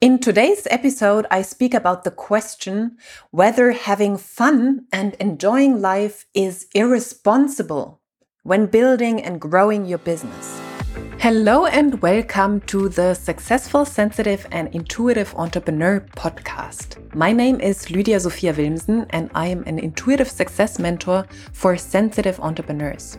In today's episode, I speak about the question whether having fun and enjoying life is irresponsible when building and growing your business. Hello, and welcome to the Successful, Sensitive, and Intuitive Entrepreneur podcast. My name is Lydia Sophia Wilmsen, and I am an intuitive success mentor for sensitive entrepreneurs.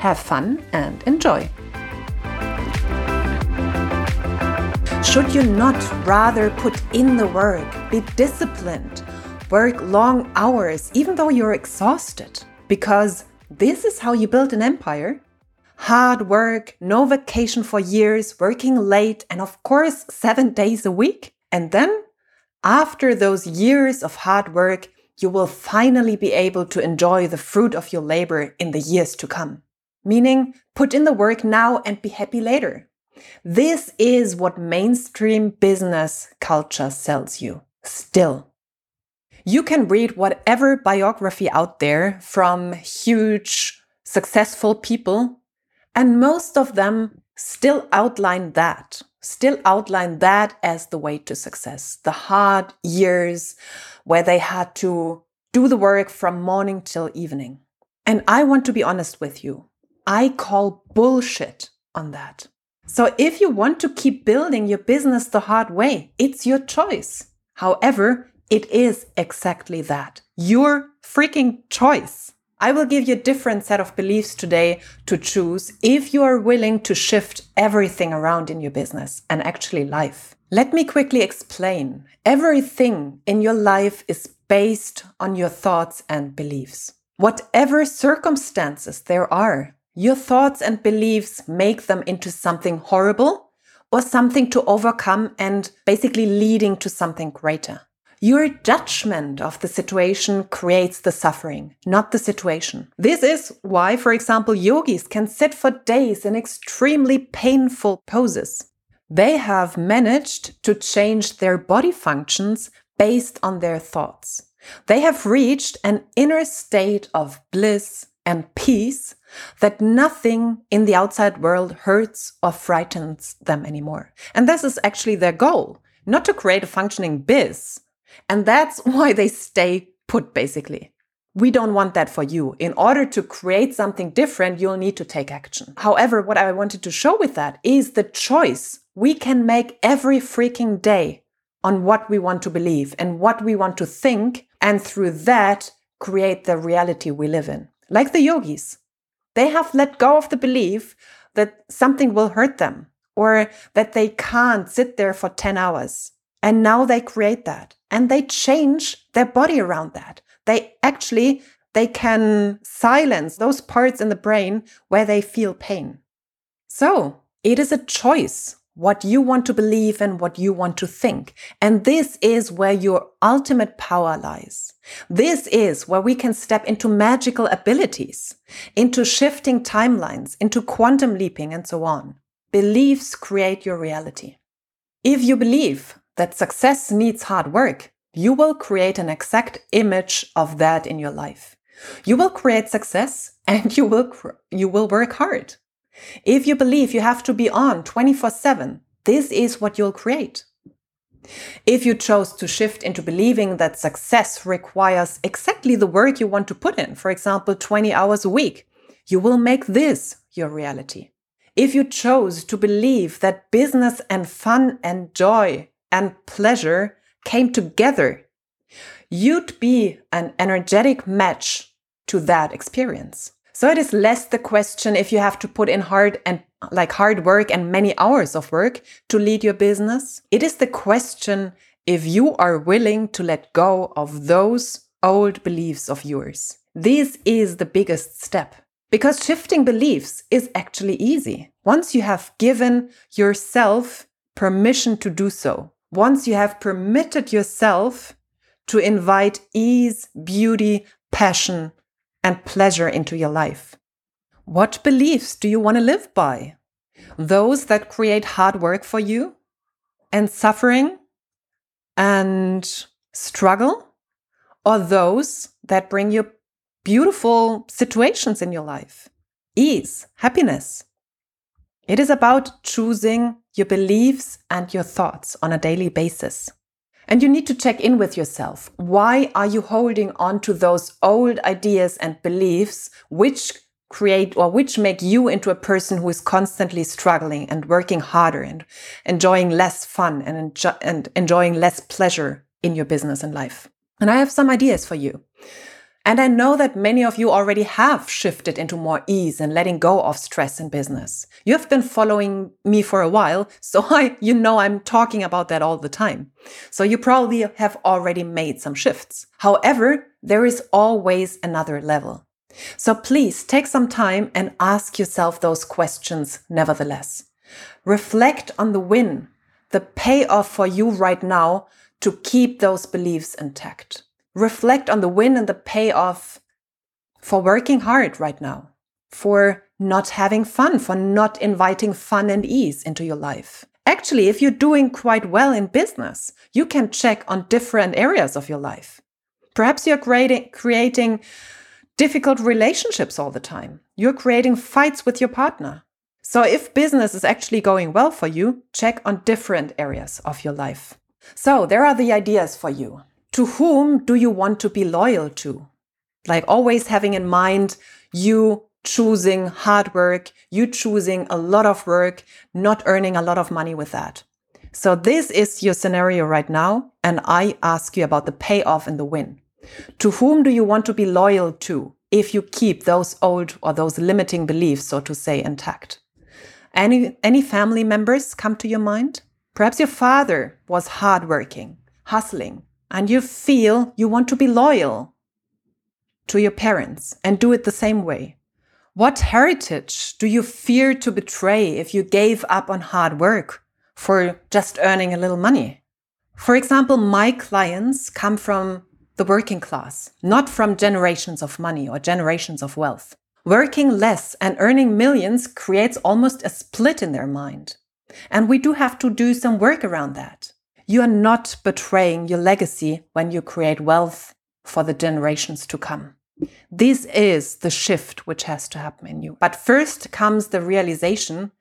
Have fun and enjoy. Should you not rather put in the work, be disciplined, work long hours, even though you're exhausted? Because this is how you build an empire. Hard work, no vacation for years, working late, and of course, seven days a week. And then, after those years of hard work, you will finally be able to enjoy the fruit of your labor in the years to come meaning put in the work now and be happy later. This is what mainstream business culture sells you still. You can read whatever biography out there from huge, successful people, and most of them still outline that, still outline that as the way to success. The hard years where they had to do the work from morning till evening. And I want to be honest with you. I call bullshit on that. So if you want to keep building your business the hard way, it's your choice. However, it is exactly that. Your freaking choice. I will give you a different set of beliefs today to choose if you are willing to shift everything around in your business and actually life. Let me quickly explain. Everything in your life is based on your thoughts and beliefs. Whatever circumstances there are, your thoughts and beliefs make them into something horrible or something to overcome and basically leading to something greater. Your judgment of the situation creates the suffering, not the situation. This is why, for example, yogis can sit for days in extremely painful poses. They have managed to change their body functions based on their thoughts. They have reached an inner state of bliss and peace that nothing in the outside world hurts or frightens them anymore. And this is actually their goal, not to create a functioning biz. And that's why they stay put, basically. We don't want that for you. In order to create something different, you'll need to take action. However, what I wanted to show with that is the choice we can make every freaking day on what we want to believe and what we want to think, and through that, create the reality we live in. Like the yogis. They have let go of the belief that something will hurt them or that they can't sit there for 10 hours. And now they create that and they change their body around that. They actually they can silence those parts in the brain where they feel pain. So, it is a choice what you want to believe and what you want to think. And this is where your ultimate power lies. This is where we can step into magical abilities, into shifting timelines, into quantum leaping, and so on. Beliefs create your reality. If you believe that success needs hard work, you will create an exact image of that in your life. You will create success and you will, you will work hard. If you believe you have to be on 24 7, this is what you'll create. If you chose to shift into believing that success requires exactly the work you want to put in, for example, 20 hours a week, you will make this your reality. If you chose to believe that business and fun and joy and pleasure came together, you'd be an energetic match to that experience. So it is less the question if you have to put in hard and like hard work and many hours of work to lead your business. It is the question if you are willing to let go of those old beliefs of yours. This is the biggest step because shifting beliefs is actually easy. Once you have given yourself permission to do so, once you have permitted yourself to invite ease, beauty, passion, and pleasure into your life. What beliefs do you want to live by? Those that create hard work for you and suffering and struggle, or those that bring you beautiful situations in your life? Ease, happiness. It is about choosing your beliefs and your thoughts on a daily basis. And you need to check in with yourself. Why are you holding on to those old ideas and beliefs which create or which make you into a person who is constantly struggling and working harder and enjoying less fun and, enjo- and enjoying less pleasure in your business and life? And I have some ideas for you. And I know that many of you already have shifted into more ease and letting go of stress in business. You have been following me for a while, so I, you know I'm talking about that all the time. So you probably have already made some shifts. However, there is always another level. So please take some time and ask yourself those questions nevertheless. Reflect on the win, the payoff for you right now to keep those beliefs intact reflect on the win and the payoff for working hard right now, for not having fun, for not inviting fun and ease into your life. Actually, if you're doing quite well in business, you can check on different areas of your life. Perhaps you're creating, creating difficult relationships all the time. You're creating fights with your partner. So if business is actually going well for you, check on different areas of your life. So there are the ideas for you to whom do you want to be loyal to? Like always having in mind you choosing hard work, you choosing a lot of work, not earning a lot of money with that. So this is your scenario right now. And I ask you about the payoff and the win. To whom do you want to be loyal to if you keep those old or those limiting beliefs, so to say, intact? Any, any family members come to your mind? Perhaps your father was hardworking, hustling, and you feel you want to be loyal to your parents and do it the same way. What heritage do you fear to betray if you gave up on hard work for just earning a little money? For example, my clients come from the working class, not from generations of money or generations of wealth. Working less and earning millions creates almost a split in their mind. And we do have to do some work around that. You are not betraying your legacy when you create wealth for the generations to come. This is the shift which has to happen in you. But first comes the realization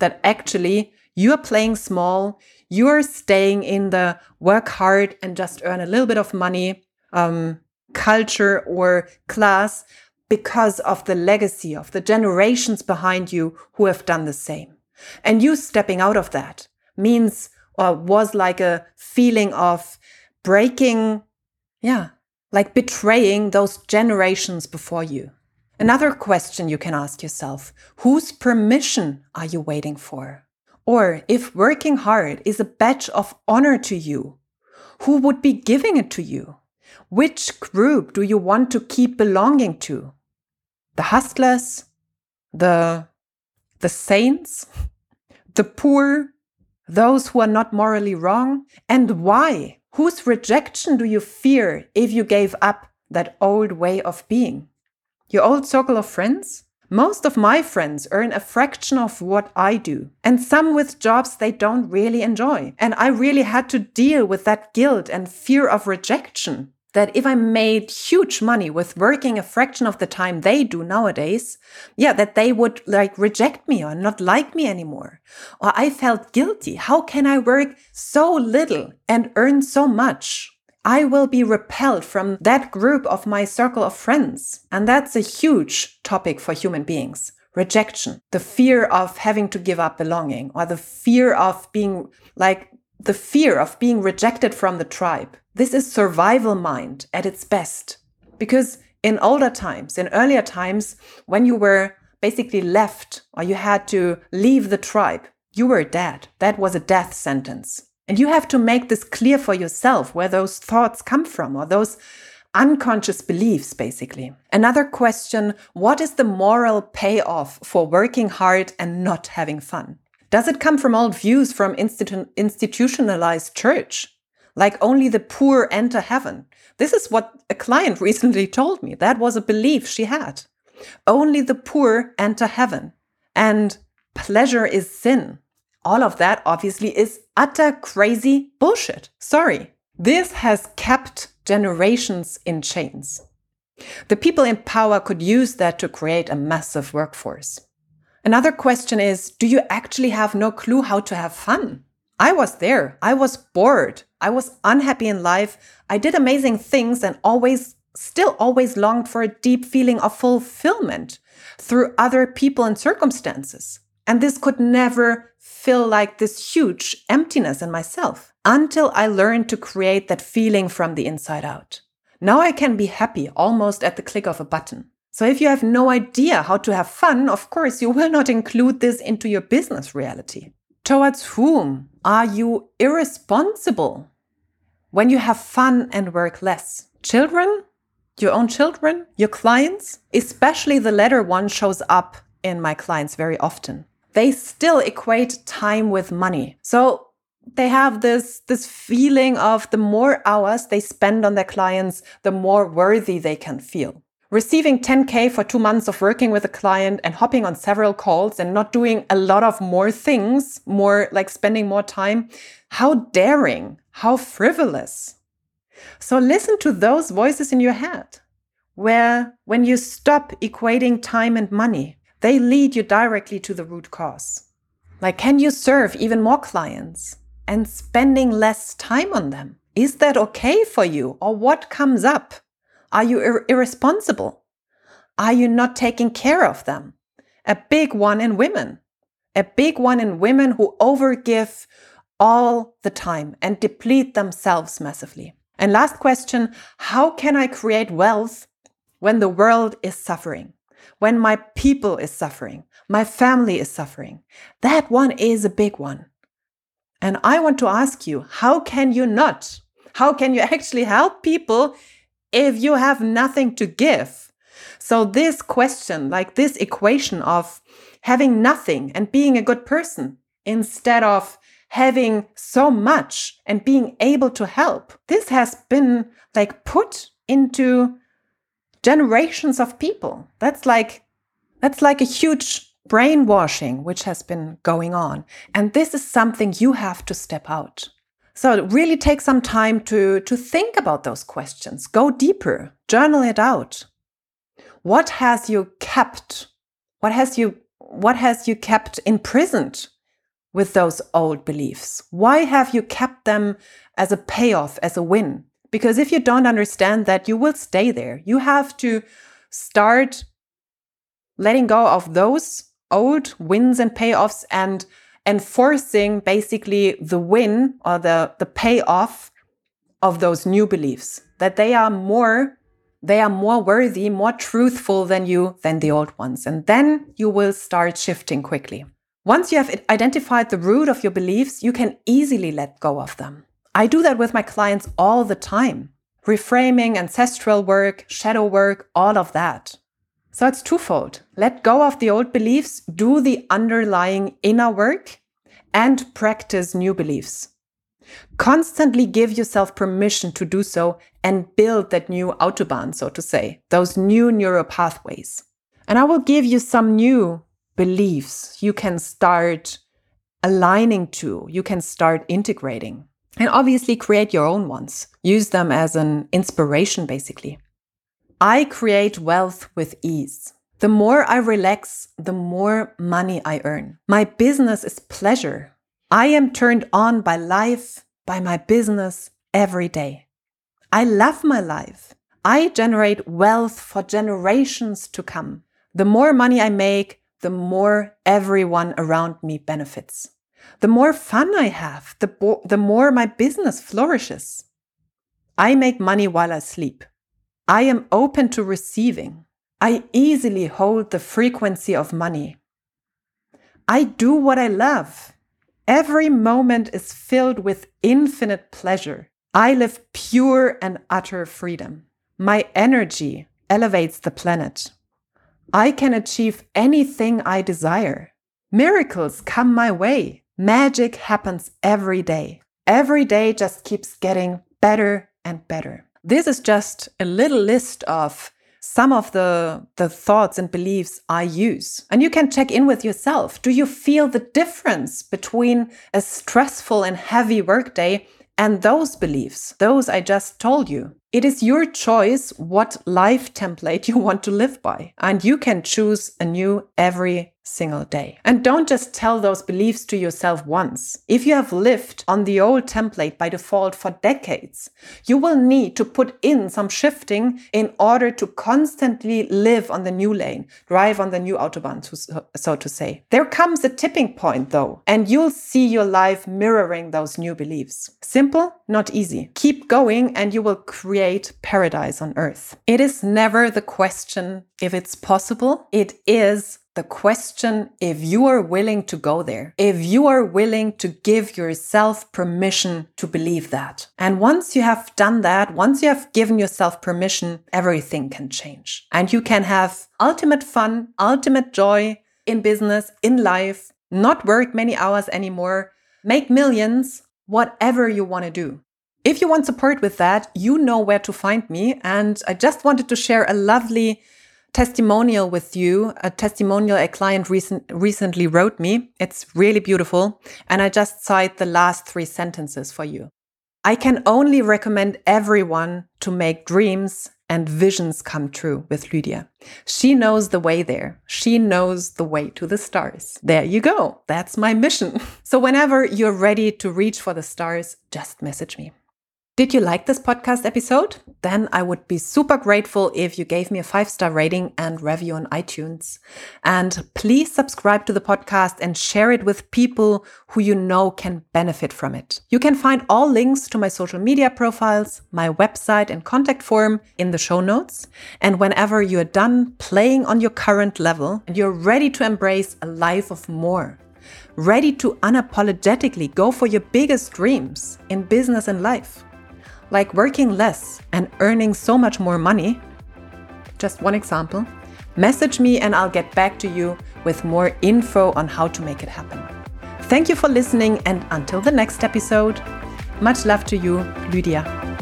that actually you are playing small, you are staying in the work hard and just earn a little bit of money um, culture or class because of the legacy of the generations behind you who have done the same. And you stepping out of that means or was like a feeling of breaking, yeah, like betraying those generations before you. Another question you can ask yourself whose permission are you waiting for? Or if working hard is a badge of honor to you, who would be giving it to you? Which group do you want to keep belonging to? The hustlers? The, the saints? The poor? Those who are not morally wrong? And why? Whose rejection do you fear if you gave up that old way of being? Your old circle of friends? Most of my friends earn a fraction of what I do, and some with jobs they don't really enjoy. And I really had to deal with that guilt and fear of rejection that if I made huge money with working a fraction of the time they do nowadays, yeah, that they would like reject me or not like me anymore. Or I felt guilty. How can I work so little and earn so much? I will be repelled from that group of my circle of friends. And that's a huge topic for human beings. Rejection, the fear of having to give up belonging, or the fear of being like the fear of being rejected from the tribe. This is survival mind at its best. Because in older times, in earlier times, when you were basically left or you had to leave the tribe, you were dead. That was a death sentence. And you have to make this clear for yourself where those thoughts come from or those unconscious beliefs, basically. Another question What is the moral payoff for working hard and not having fun? Does it come from old views from institu- institutionalized church? Like only the poor enter heaven. This is what a client recently told me. That was a belief she had. Only the poor enter heaven. And pleasure is sin. All of that obviously is utter crazy bullshit. Sorry. This has kept generations in chains. The people in power could use that to create a massive workforce. Another question is Do you actually have no clue how to have fun? I was there. I was bored. I was unhappy in life. I did amazing things and always, still always longed for a deep feeling of fulfillment through other people and circumstances. And this could never feel like this huge emptiness in myself until I learned to create that feeling from the inside out. Now I can be happy almost at the click of a button. So if you have no idea how to have fun, of course, you will not include this into your business reality. Towards whom are you irresponsible when you have fun and work less? Children? Your own children? Your clients? Especially the latter one shows up in my clients very often. They still equate time with money. So they have this this feeling of the more hours they spend on their clients the more worthy they can feel receiving 10k for 2 months of working with a client and hopping on several calls and not doing a lot of more things more like spending more time how daring how frivolous so listen to those voices in your head where when you stop equating time and money they lead you directly to the root cause like can you serve even more clients and spending less time on them. Is that okay for you? Or what comes up? Are you ir- irresponsible? Are you not taking care of them? A big one in women. A big one in women who overgive all the time and deplete themselves massively. And last question How can I create wealth when the world is suffering? When my people is suffering? My family is suffering? That one is a big one. And I want to ask you, how can you not? How can you actually help people if you have nothing to give? So, this question, like this equation of having nothing and being a good person instead of having so much and being able to help, this has been like put into generations of people. That's like that's like a huge brainwashing which has been going on. And this is something you have to step out. So really take some time to, to think about those questions. Go deeper, journal it out. What has you kept? What has you what has you kept imprisoned with those old beliefs? Why have you kept them as a payoff, as a win? Because if you don't understand that, you will stay there. You have to start letting go of those old wins and payoffs and enforcing basically the win or the, the payoff of those new beliefs that they are more they are more worthy more truthful than you than the old ones. And then you will start shifting quickly. Once you have identified the root of your beliefs you can easily let go of them. I do that with my clients all the time. Reframing ancestral work shadow work all of that so it's twofold. Let go of the old beliefs, do the underlying inner work, and practice new beliefs. Constantly give yourself permission to do so and build that new autobahn, so to say, those new neural pathways. And I will give you some new beliefs you can start aligning to, you can start integrating. And obviously, create your own ones. Use them as an inspiration, basically. I create wealth with ease. The more I relax, the more money I earn. My business is pleasure. I am turned on by life, by my business every day. I love my life. I generate wealth for generations to come. The more money I make, the more everyone around me benefits. The more fun I have, the, bo- the more my business flourishes. I make money while I sleep. I am open to receiving. I easily hold the frequency of money. I do what I love. Every moment is filled with infinite pleasure. I live pure and utter freedom. My energy elevates the planet. I can achieve anything I desire. Miracles come my way. Magic happens every day. Every day just keeps getting better and better. This is just a little list of some of the, the thoughts and beliefs I use. And you can check in with yourself. Do you feel the difference between a stressful and heavy workday and those beliefs, those I just told you? It is your choice what life template you want to live by. And you can choose a new every single day. And don't just tell those beliefs to yourself once. If you have lived on the old template by default for decades, you will need to put in some shifting in order to constantly live on the new lane, drive on the new autobahn, so to say. There comes a tipping point though, and you'll see your life mirroring those new beliefs. Simple, not easy. Keep going and you will create paradise on earth. It is never the question if it's possible. It is the question if you are willing to go there, if you are willing to give yourself permission to believe that. And once you have done that, once you have given yourself permission, everything can change. And you can have ultimate fun, ultimate joy in business, in life, not work many hours anymore, make millions, whatever you want to do. If you want support with that, you know where to find me. And I just wanted to share a lovely testimonial with you, a testimonial a client recent, recently wrote me. It's really beautiful. And I just cite the last three sentences for you. I can only recommend everyone to make dreams and visions come true with Lydia. She knows the way there. She knows the way to the stars. There you go. That's my mission. So whenever you're ready to reach for the stars, just message me. Did you like this podcast episode? Then I would be super grateful if you gave me a five star rating and review on iTunes. And please subscribe to the podcast and share it with people who you know can benefit from it. You can find all links to my social media profiles, my website, and contact form in the show notes. And whenever you're done playing on your current level and you're ready to embrace a life of more, ready to unapologetically go for your biggest dreams in business and life like working less and earning so much more money, just one example, message me and I'll get back to you with more info on how to make it happen. Thank you for listening, and until the next episode, much love to you, Lydia.